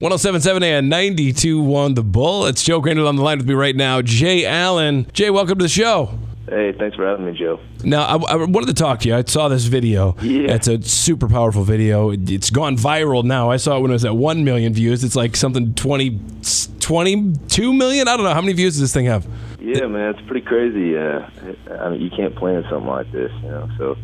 1077 and 92.1 The Bull. It's Joe Crandall on the line with me right now. Jay Allen. Jay, welcome to the show. Hey, thanks for having me, Joe. Now, I, I wanted to talk to you. I saw this video. Yeah. It's a super powerful video. It- It's gone viral now. I saw it when it was at 1 million views. It's like something 20, 22 million? I don't know. How many views does this thing have? Yeah, man, it's pretty crazy. Uh, I mean, you can't plan something like this, you know. So,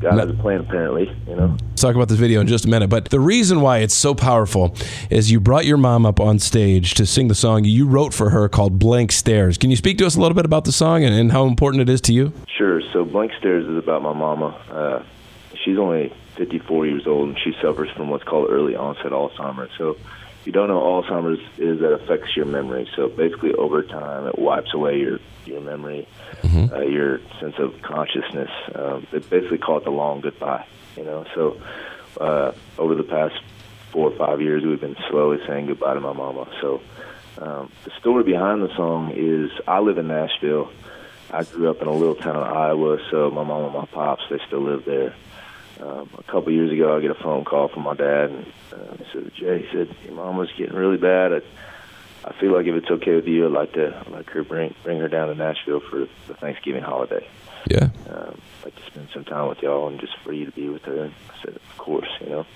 God has a plan, apparently, you know. Let's talk about this video in just a minute. But the reason why it's so powerful is you brought your mom up on stage to sing the song you wrote for her called Blank Stares. Can you speak to us a little bit about the song and, and how important it is to you? Sure. So, Blank Stares is about my mama. Uh, she's only 54 years old, and she suffers from what's called early onset Alzheimer's. So, you don't know Alzheimer's is that affects your memory. So, basically, over time, it wipes away your your memory, uh, your sense of consciousness. Um, they basically call it the long goodbye. You know. So, uh, over the past four or five years, we've been slowly saying goodbye to my mama. So, um, the story behind the song is I live in Nashville. I grew up in a little town in Iowa, so my mom and my pops they still live there. Um, a couple years ago, I get a phone call from my dad, and uh, he said, "Jay, he said your mom was getting really bad. I, I feel like if it's okay with you, I'd like to I'd like her bring bring her down to Nashville for the Thanksgiving holiday. Yeah. Um, I'd like to spend some time with y'all and just for you to be with her." And I said, "Of course, you know."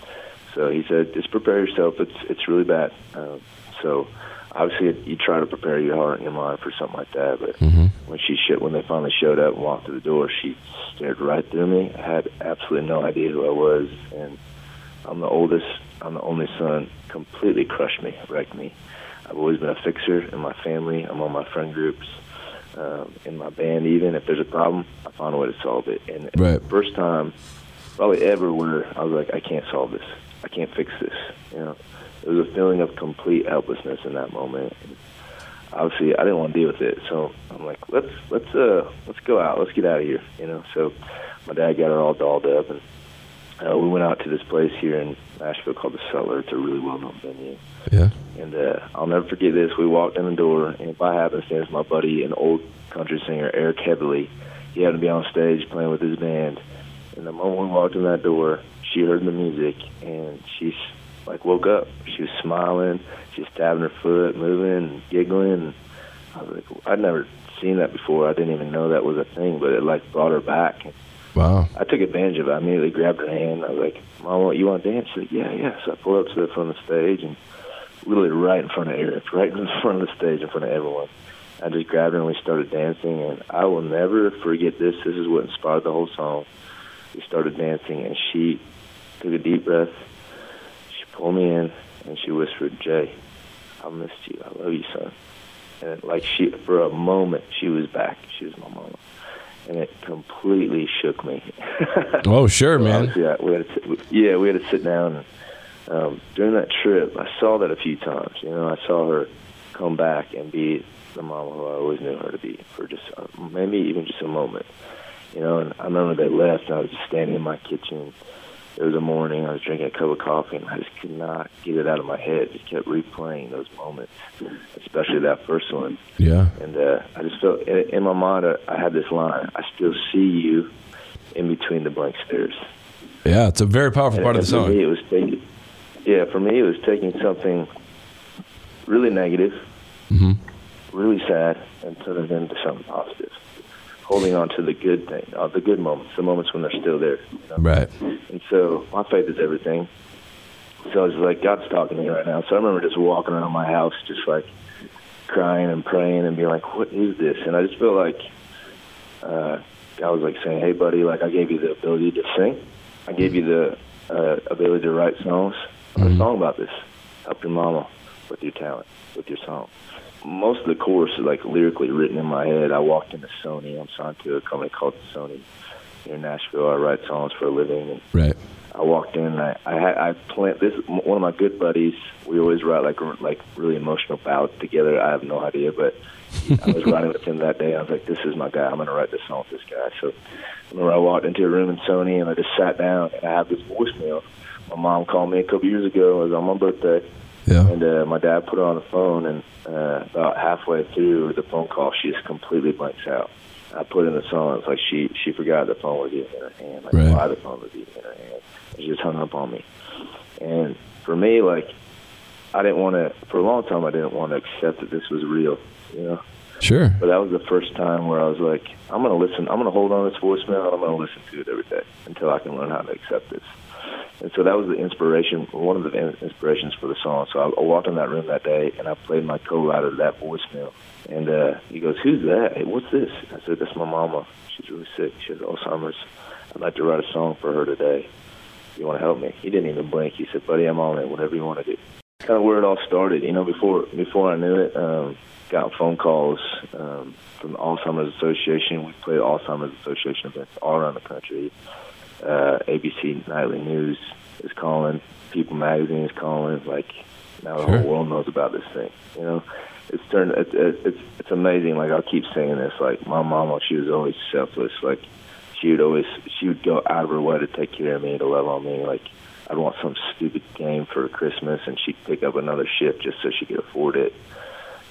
So he said, "Just prepare yourself. It's it's really bad." Um, so obviously, you try to prepare your heart and your mind for something like that, but when she sh- when they finally showed up and walked through the door, she stared right through me. I had absolutely no idea who I was, and I'm the oldest. I'm the only son. Completely crushed me, wrecked me. I've always been a fixer in my family. I'm on my friend groups, um, in my band. Even if there's a problem, I find a way to solve it. And Right. the first time, probably ever, where I was like, I can't solve this. I can't fix this. You know, it was a feeling of complete helplessness in that moment. And obviously, I didn't want to deal with it, so I'm like, let's let's uh let's go out. Let's get out of here. You know, so my dad got her all dolled up, and uh, we went out to this place here in Nashville called the Cellar. It's a really well-known venue. Yeah. And uh, I'll never forget this. We walked in the door, and by happenstance, my buddy, an old country singer, Eric Heatherly, he happened to be on stage playing with his band. And the moment we walked in that door, she heard the music, and she like woke up. She was smiling, she was tapping her foot, moving, and giggling. And I was like, I'd never seen that before. I didn't even know that was a thing, but it like brought her back. Wow. I took advantage of it. I immediately grabbed her hand. I was like, Mom, you want to dance? She's like, Yeah, yeah. So I pulled up to the front of the stage and literally right in front of Eric, right in front of the stage, in front of everyone. I just grabbed her and we started dancing. And I will never forget this. This is what inspired the whole song. We started dancing and she took a deep breath. Pulled me in and she whispered, Jay, I missed you. I love you, son. And like she, for a moment, she was back. She was my mama. And it completely shook me. Oh, sure, man. Yeah, we had to sit, yeah, we had to sit down. And, um, during that trip, I saw that a few times. You know, I saw her come back and be the mama who I always knew her to be for just uh, maybe even just a moment. You know, and I remember they left, and I was just standing in my kitchen. It was a morning. I was drinking a cup of coffee, and I just could not get it out of my head. Just kept replaying those moments, especially that first one. Yeah. And uh, I just felt in, in my mind, I, I had this line: "I still see you in between the blank stares." Yeah. It's a very powerful And, part of the me, song. it was taking, yeah, for me, it was taking something really negative, hmm really sad, and turning it into something positive. Holding on to the good thing, uh, the good moments, the moments when they're still there. You know? Right. And so my faith is everything. So I was like, God's talking to me right now. So I remember just walking around my house, just like crying and praying and being like, what is this? And I just feel like uh, God was like saying, hey, buddy, like I gave you the ability to sing. I gave you the uh, ability to write songs. Write a song about this. Help your mama with your talent, with your song. Most of the chorus is like lyrically written in my head. I walked into Sony. I'm signed to a company called Sony in Nashville. I write songs for a living, and Right. I walked in. And I I had I planned this. One of my good buddies. We always write like like really emotional ballads together. I have no idea, but I was writing with him that day. I was like, "This is my guy. I'm going to write this song with this guy." So I remember I walked into a room in Sony and I just sat down and I have this voicemail. My mom called me a couple years ago. It was on my birthday. Yeah. And uh, my dad put her on the phone, and uh, about halfway through the phone call, she just completely blanks out. I put in the song. It's like she she forgot the phone was even in her hand, like Right. why the phone was even in her hand. And she just hung up on me. And for me, like I didn't want to. For a long time, I didn't want to accept that this was real. You know. Sure. But that was the first time where I was like, I'm going to listen. I'm going to hold on to this voicemail, and I'm going to listen to it every day until I can learn how to accept this. And so that was the inspiration, one of the inspirations for the song. So I, walked in that room that day, and I played my co-writer that voicemail. And uh, he goes, "Who's that? Hey, what's this?" I said, "That's my mama. She's really sick. She has Alzheimer's. I'd like to write a song for her today. You want to help me?" He didn't even blink. He said, "Buddy, I'm on it. Whatever you want to do." Kind of where it all started. You know, before before I knew it, um, got phone calls um, from the Alzheimer's Association. We played Alzheimer's Association events all around the country. Uh, ABC Nightly News is calling. People Magazine is calling. Like now, the sure. whole world knows about this thing. You know, it's turned. It, it, it's it's amazing. Like I'll keep saying this. Like my mama, she was always selfless. Like she would always she would go out of her way to take care of me, to love on me. Like I'd want some stupid game for Christmas, and she'd pick up another shift just so she could afford it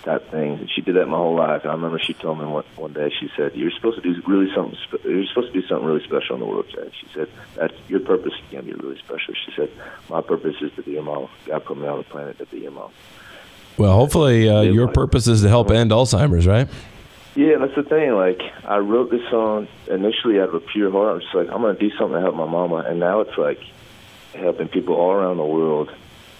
type things. And she did that my whole life. And I remember she told me one one day. She said, "You're supposed to do really something. Spe- you're supposed to do something really special in the world, Jack." She said, "That's your purpose. Can be really special." She said, "My purpose is to be your mom. God put me on the planet to be your mom." Well, hopefully, uh, your purpose is to help end Alzheimer's, right? Yeah, that's the thing. Like, I wrote this song initially out of a pure heart. I was just like, I'm gonna do something to help my mama, and now it's like helping people all around the world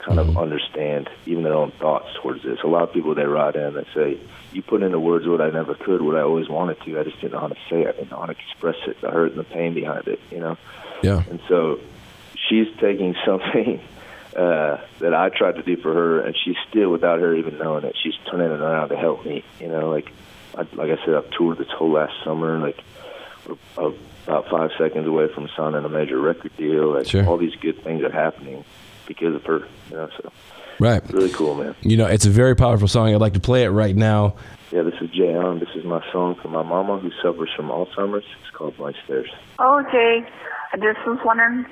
kind of mm-hmm. understand even their own thoughts towards this. A lot of people they write in that say, "You put into words what I never could, what I always wanted to. I just didn't know how to say it. I didn't know how to express it. The hurt and the pain behind it, you know." Yeah. And so she's taking something uh, that I tried to do for her, and she's still, without her even knowing it, she's turning it around to help me. You know, like I, like I said, I've toured this whole last summer, like. about five seconds away from signing a major record deal. Like sure. all these good things are happening because of her. You know, so right, really cool, man. You know, it's a very powerful song. I'd like to play it right now. Yeah, this is Jay Allen. This is my song for my mama who suffers from Alzheimer's. It's called Blank Stares. Oh, Jay, I just was wondering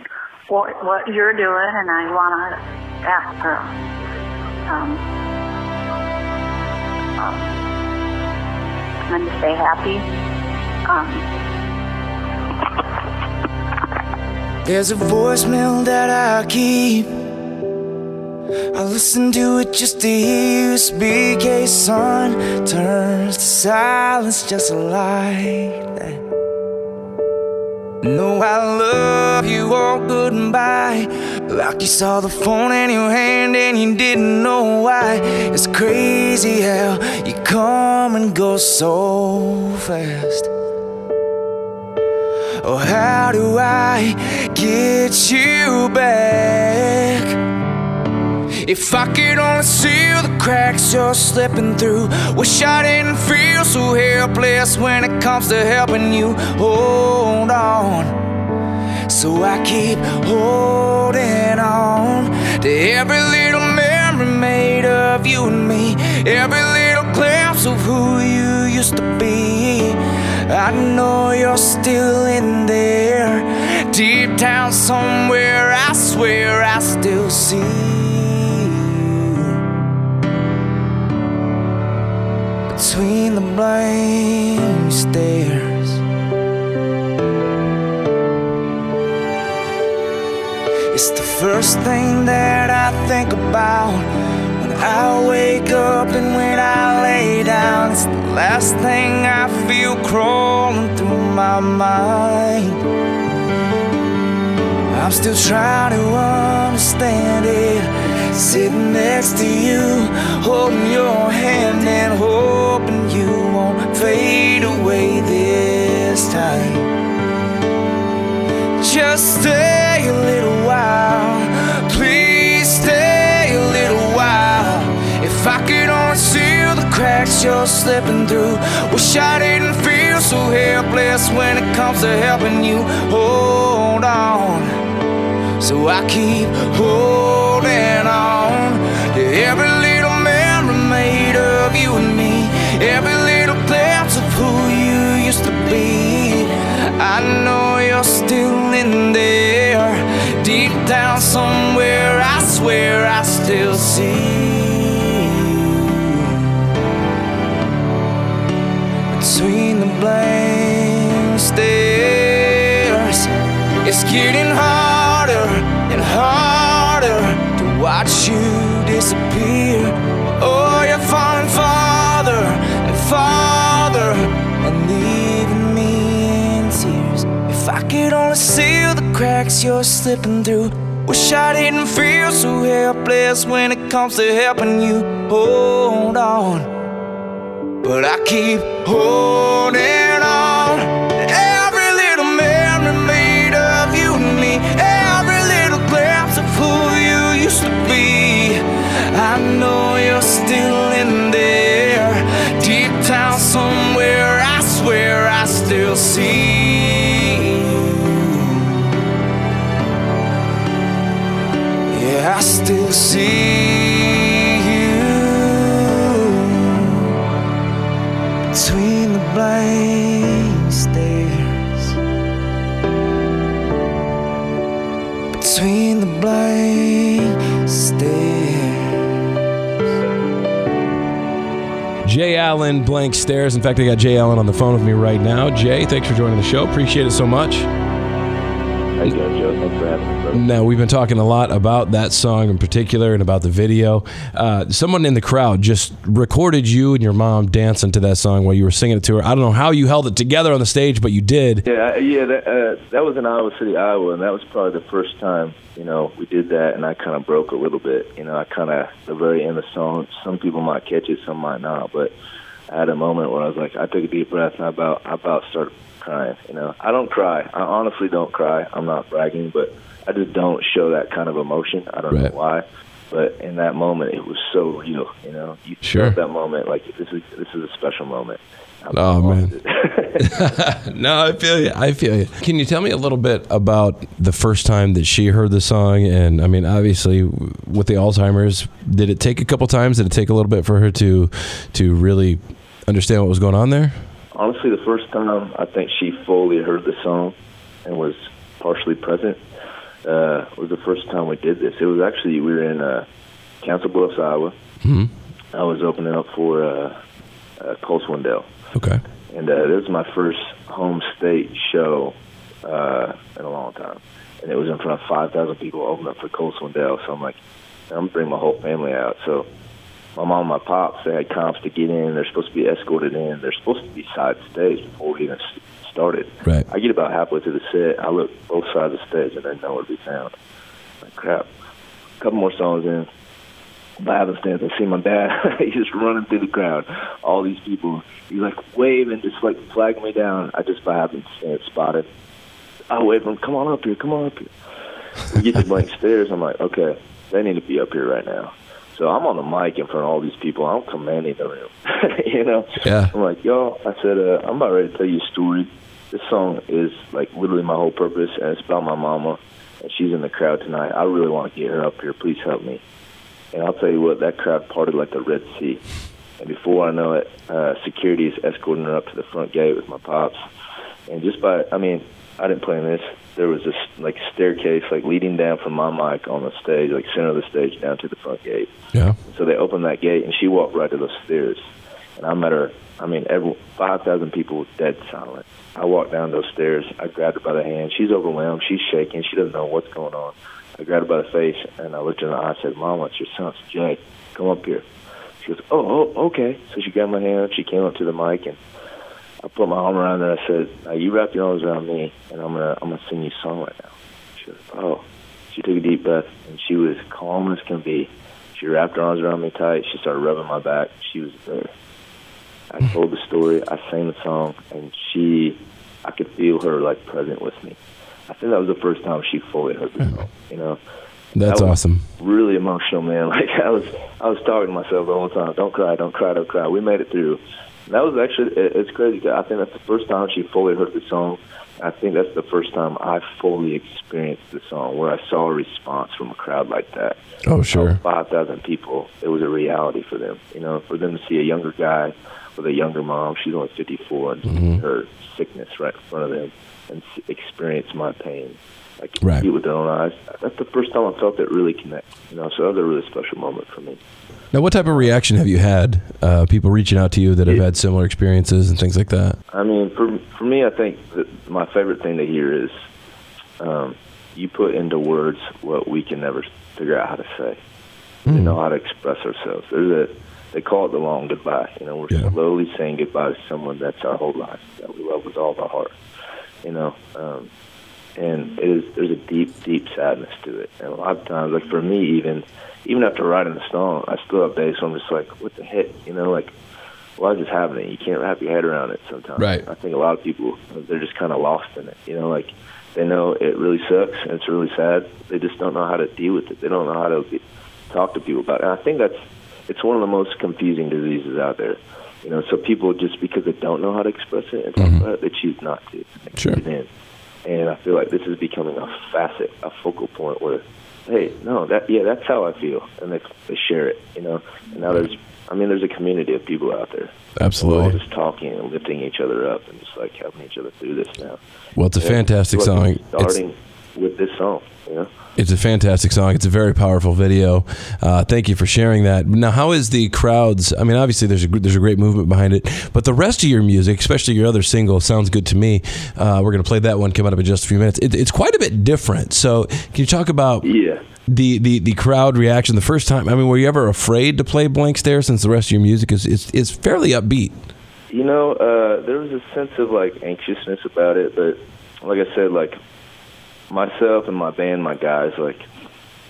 what what you're doing, and I want to ask her. Um, um, and to stay happy. Um, There's a voicemail that I keep. I listen to it just to hear you speak. Hey, son, turns to silence just like that. No, I love you all goodbye. Like you saw the phone in your hand and you didn't know why. It's crazy how you come and go so fast. Oh, how do I get you back? If I could only see the cracks you're slipping through. Wish I didn't feel so helpless when it comes to helping you hold on. So I keep holding on to every little memory made of you and me, every little glimpse of who you used to be. I know you're still in there. Deep down somewhere, I swear I still see Blank stares. It's the first thing that I think about when I wake up and when I lay down. It's the Last thing I feel crawling through my mind. I'm still trying to understand it. Sitting next to you, holding your hand time. Just stay a little while, please stay a little while. If I could only see the cracks you're slipping through. Wish I didn't feel so helpless when it comes to helping you hold on. So I keep holding on to every down somewhere, I swear I still see between the blank stares. It's getting harder and harder to watch you disappear. Oh, you're falling farther and farther and leaving me in tears. If I could only see cracks you're slipping through Wish I didn't feel so helpless when it comes to helping you. Hold on, but I keep holding Stares. In fact, I got Jay Allen on the phone with me right now. Jay, thanks for joining the show. Appreciate it so much. How you doing, Joe? Thanks for having me. Now, we've been talking a lot about that song in particular and about the video. Uh, someone in the crowd just recorded you and your mom dancing to that song while you were singing it to her. I don't know how you held it together on the stage, but you did. Yeah, yeah. That, uh, that was in Iowa City, Iowa, and that was probably the first time you know we did that, and I kind of broke a little bit. You know, I kind of the very end of the song. Some people might catch it, some might not, but I had a moment where I was like, I took a deep breath, and I about I about started crying. You know, I don't cry. I honestly don't cry. I'm not bragging, but I just don't show that kind of emotion. I don't Right. know why. But in that moment, it was so real. You know, you Sure. felt that moment like this is this is a special moment. I'm Oh, man. No, I feel you. I feel you. Can you tell me a little bit about the first time that she heard the song? And I mean, obviously, with the Alzheimer's, did it take a couple times? Did it take a little bit for her to to really understand what was going on there? Honestly, the first time I think she fully heard the song and was partially present uh, was the first time we did this. It was actually we were in uh, Council Bluffs, Iowa. Mhm. I was opening up for uh, uh, Cole Swindell, Okay. and uh, this was my first home state show uh, in a long time, and it was in front of five thousand people opening up for Cole Swindell. So I'm like, I'm gonna bring my whole family out. So my mom and my pops they had comps to get in. They're supposed to be escorted in. They're supposed to be side stage before we even started. Right. I get about halfway through the set. I look both sides of the stage and they're nowhere to be found. Like crap. A couple more songs in. By the happenstance, I see my dad. He's just running through the crowd. All these people. He's like waving, just like flagging me down. I just by happenstance spotted. I wave him. Come on up here. Come on up here. We get to blank stares. I'm like, okay, they need to be up here right now. So I'm on the mic in front of all these people. I'm commanding the room. you know? Yeah. I'm like, y'all, I said, uh, I'm about ready to tell you a story. This song is like literally my whole purpose, and it's about my mama, and she's in the crowd tonight. I really want to get her up here. Please help me. And I'll tell you what, that crowd parted like the Red Sea. And before I know it, uh, security is escorting her up to the front gate with my pops. And just by, I mean, I didn't plan this. There was this like staircase, like leading down from my mic on the stage, like center of the stage, down to the front gate. Yeah. So they opened that gate, and she walked right to those stairs. And I met her. I mean, every five thousand people were dead silent. I walked down those stairs. I grabbed her by the hand. She's overwhelmed. She's shaking. She doesn't know what's going on. I grabbed her by the face, and I looked in the eye. I said, "Mama, it's your son, it's Jay. Come up here." She goes, "Oh, oh, okay." So she grabbed my hand. She came up to the mic, and I put my arm around her. And I said, now "You wrap your arms around me, and I'm gonna, I'm gonna sing you a song right now." She goes, "Oh." She took a deep breath, and she was calm as can be. She wrapped her arms around me tight. She started rubbing my back. She was there. I hmm. told the story. I sang the song, and she, I could feel her like present with me. I think that was the first time she fully heard the hmm. song. You know, That's That awesome. really emotional, man. Like I was, I was talking to myself the whole time. Don't cry, don't cry, don't cry. We made it through. That was actually it's crazy. I think that's the first time she fully heard the song. I think that's the first time I fully experienced the song, where I saw a response from a crowd like that. Oh, sure. Five thousand people. It was a reality for them. You know, for them to see a younger guy with a younger mom. She's only fifty-four, and see her sickness right in front of them, and experience my pain. Like Right. see it with their own eyes. That's the first time I felt that really connect. You know, so that was a really special moment for me. Now, what type of reaction have you had? Uh, people reaching out to you that have had similar experiences and things like that. I mean, for for me, I think that my favorite thing to hear is um, you put into words what we can never figure out how to say. We know how to express ourselves. There's a they call it the long goodbye. You know, we're Yeah. slowly saying goodbye to someone that's our whole life that we love with all of our heart. You know, um, and it is there's a deep, deep sadness to it. And a lot of times, like for me, even even after writing the song, I still have days where I'm just like, what the heck, you know, like why is this happening? You can't wrap your head around it sometimes. Right. I think a lot of people they're just kind of lost in it. You know, like they know it really sucks and it's really sad. They just don't know how to deal with it. They don't know how to talk to people about it. And I think that's it's one of the most confusing diseases out there. You know, so people just because they don't know how to express it and talk Mhm. about it, they choose not to. Sure. in. And I feel like this is becoming a facet, a focal point where, hey, no, that yeah, that's how I feel, and they they share it. You know, and now there's, I mean, there's a community of people out there. We're all Absolutely. just talking and lifting each other up and just like helping each other through this now. Well, it's a And fantastic song. it's It's, Starting with this song, you know. it's a fantastic song. It's a very powerful video. Uh, thank you for sharing that. Now, how is the crowds? I mean, obviously there's a there's a great movement behind it, but the rest of your music, especially your other single, sounds good to me. Uh, we're gonna play that one coming up in just a few minutes. It, it's quite a bit different. So, can you talk about Yeah. the, the the crowd reaction the first time? I mean, were you ever afraid to play Blank Stare since the rest of your music is is, is fairly upbeat? You know, uh, there was a sense of like anxiousness about it, but like I said, like myself and my band, my guys, like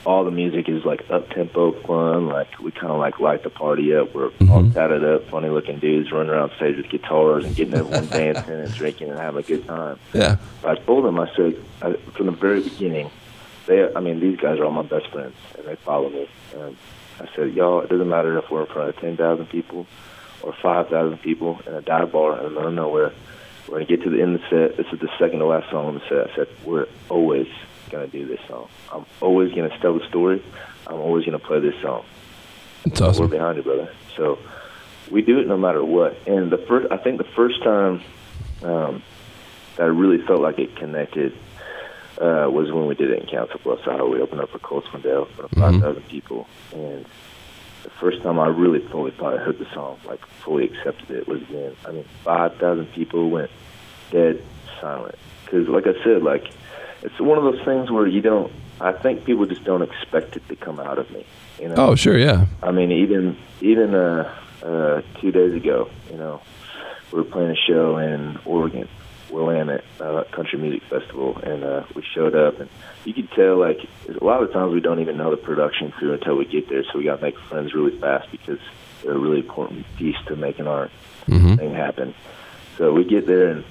all the music is like up tempo fun. Like we kind of like light the party up. We're all mm-hmm. tatted up, funny looking dudes running around stage with guitars and getting everyone dancing and drinking and having a good time. Yeah. I told them, I said, I, from the very beginning, they, I mean, these guys are all my best friends, and they follow me. And I said, y'all, it doesn't matter if we're in front of 10,000 people or 5,000 people in a dive bar in the middle of nowhere. We're going to get to the end of the set. This is the second to last song on the set. I said, we're always going to do this song. I'm always going to tell the story. I'm always going to play this song. It's awesome. We're behind you, brother. So we do it no matter what. And the first, I think the first time um, that I really felt like it connected uh, was when we did it in Council Bluffs, Iowa. We opened up for Cole Swindell for 5,000 people. And the first time I really fully thought I heard the song, like fully accepted it, was then. I mean, 5,000 people went dead silent. Because, like I said, like, it's one of those things where you don't, I think people just don't expect it to come out of me. You know? Oh, sure, yeah. I mean, even even uh, uh, two days ago, you know, we were playing a show in Oregon, Willamette uh, Country Music Festival, and uh, we showed up, and you could tell like a lot of times we don't even know the production crew until we get there, so we got to make friends really fast because they're a really important piece to making our hmm thing happen. So we get there and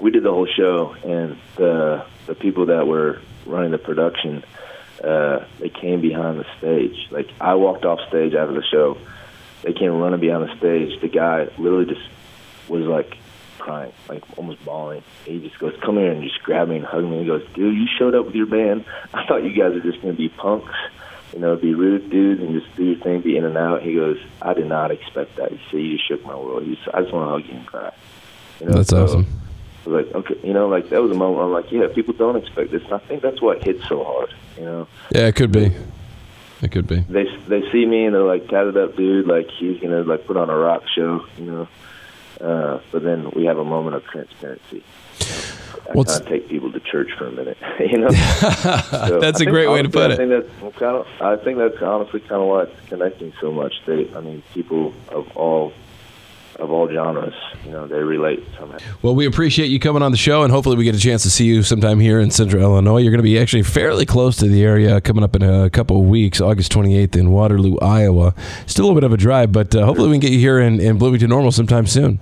we did the whole show, and the the people that were running the production, uh, they came behind the stage. Like I walked off stage after the show, they came running behind the stage. The guy literally just was like crying, like almost bawling. He just goes, "Come here!" and just grabbed me and hugged me. He goes, "Dude, you showed up with your band. I thought you guys were just gonna be punks." You know, be rude dudes and just do your thing, be in and out. He goes, I did not expect that. He said, you just shook my world. He said, I just want to hug you and cry. You know, That's so- awesome. Like, okay, you know, like that was a moment where I'm like, yeah, people don't expect this. And I think that's what hits so hard. You know, Yeah, it could be. It could be. they they see me and they're like, tatted up dude, like he's gonna like put on a rock show, you know. Uh, but then we have a moment of transparency. I kind of take people to church for a minute, you know. So That's I a think great way to honestly, put I it. that's kind of. I think that's honestly kind of why it's connecting so much. They, I mean, people of all of all genres, you know, they relate somehow. Well, we appreciate you coming on the show, and hopefully we get a chance to see you sometime here in Central Illinois. You're going to be actually fairly close to the area coming up in a couple of weeks, August 28th in Waterloo, Iowa. Still a little bit of a drive, but uh, hopefully we can get you here in, in Bloomington Normal sometime soon.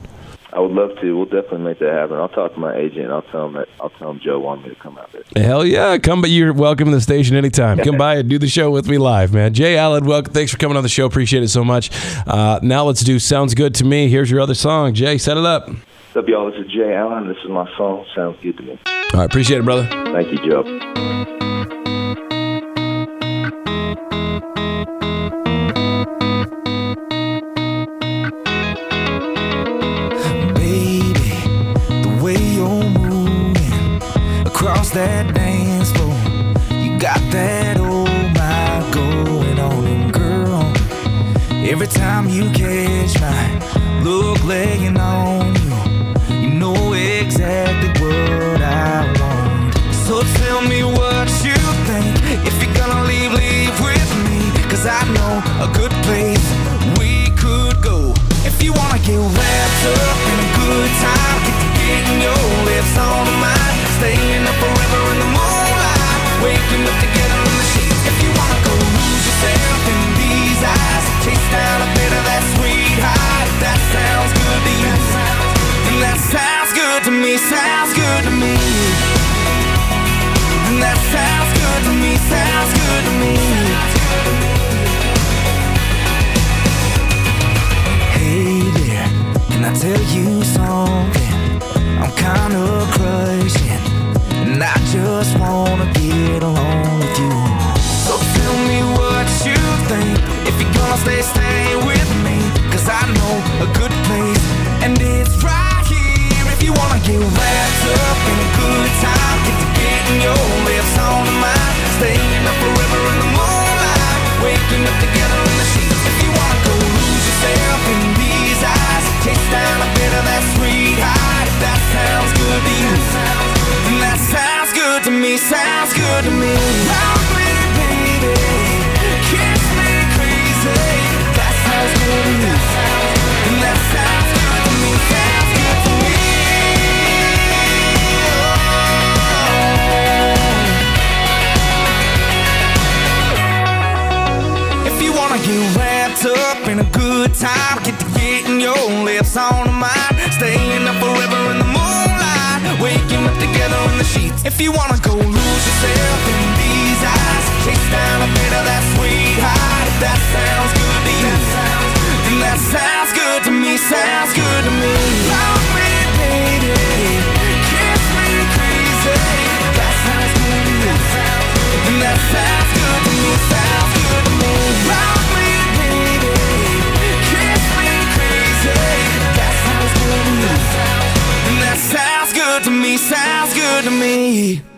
I would love to. We'll definitely make that happen. I'll talk to my agent. I'll tell him that. I'll tell him Joe wanted me to come out there. Hell yeah, come! But you're welcome to the station anytime. Come by and do the show with me live, man. Jay Allen, welcome. Thanks for coming on the show. Appreciate it so much. Uh, now let's do "Sounds Good to Me." Here's your other song, Jay. Set it up. What's up, y'all? This is Jay Allen. This is my song. Sounds good to me. All right, appreciate it, brother. Thank you, Joe. My You wanna get wrapped up in a good time, get to getting your lips on mine, staying up forever in the moonlight, waking up together in the sheets. If you wanna go lose yourself in these eyes, chase down a bit of that sweet high. If that sounds good to you, then that sounds good to me. Sounds good to me. Love me, baby. Kiss me crazy. That sounds good to. And that sounds good to me. Sounds good to me. Love me. Sounds good to me.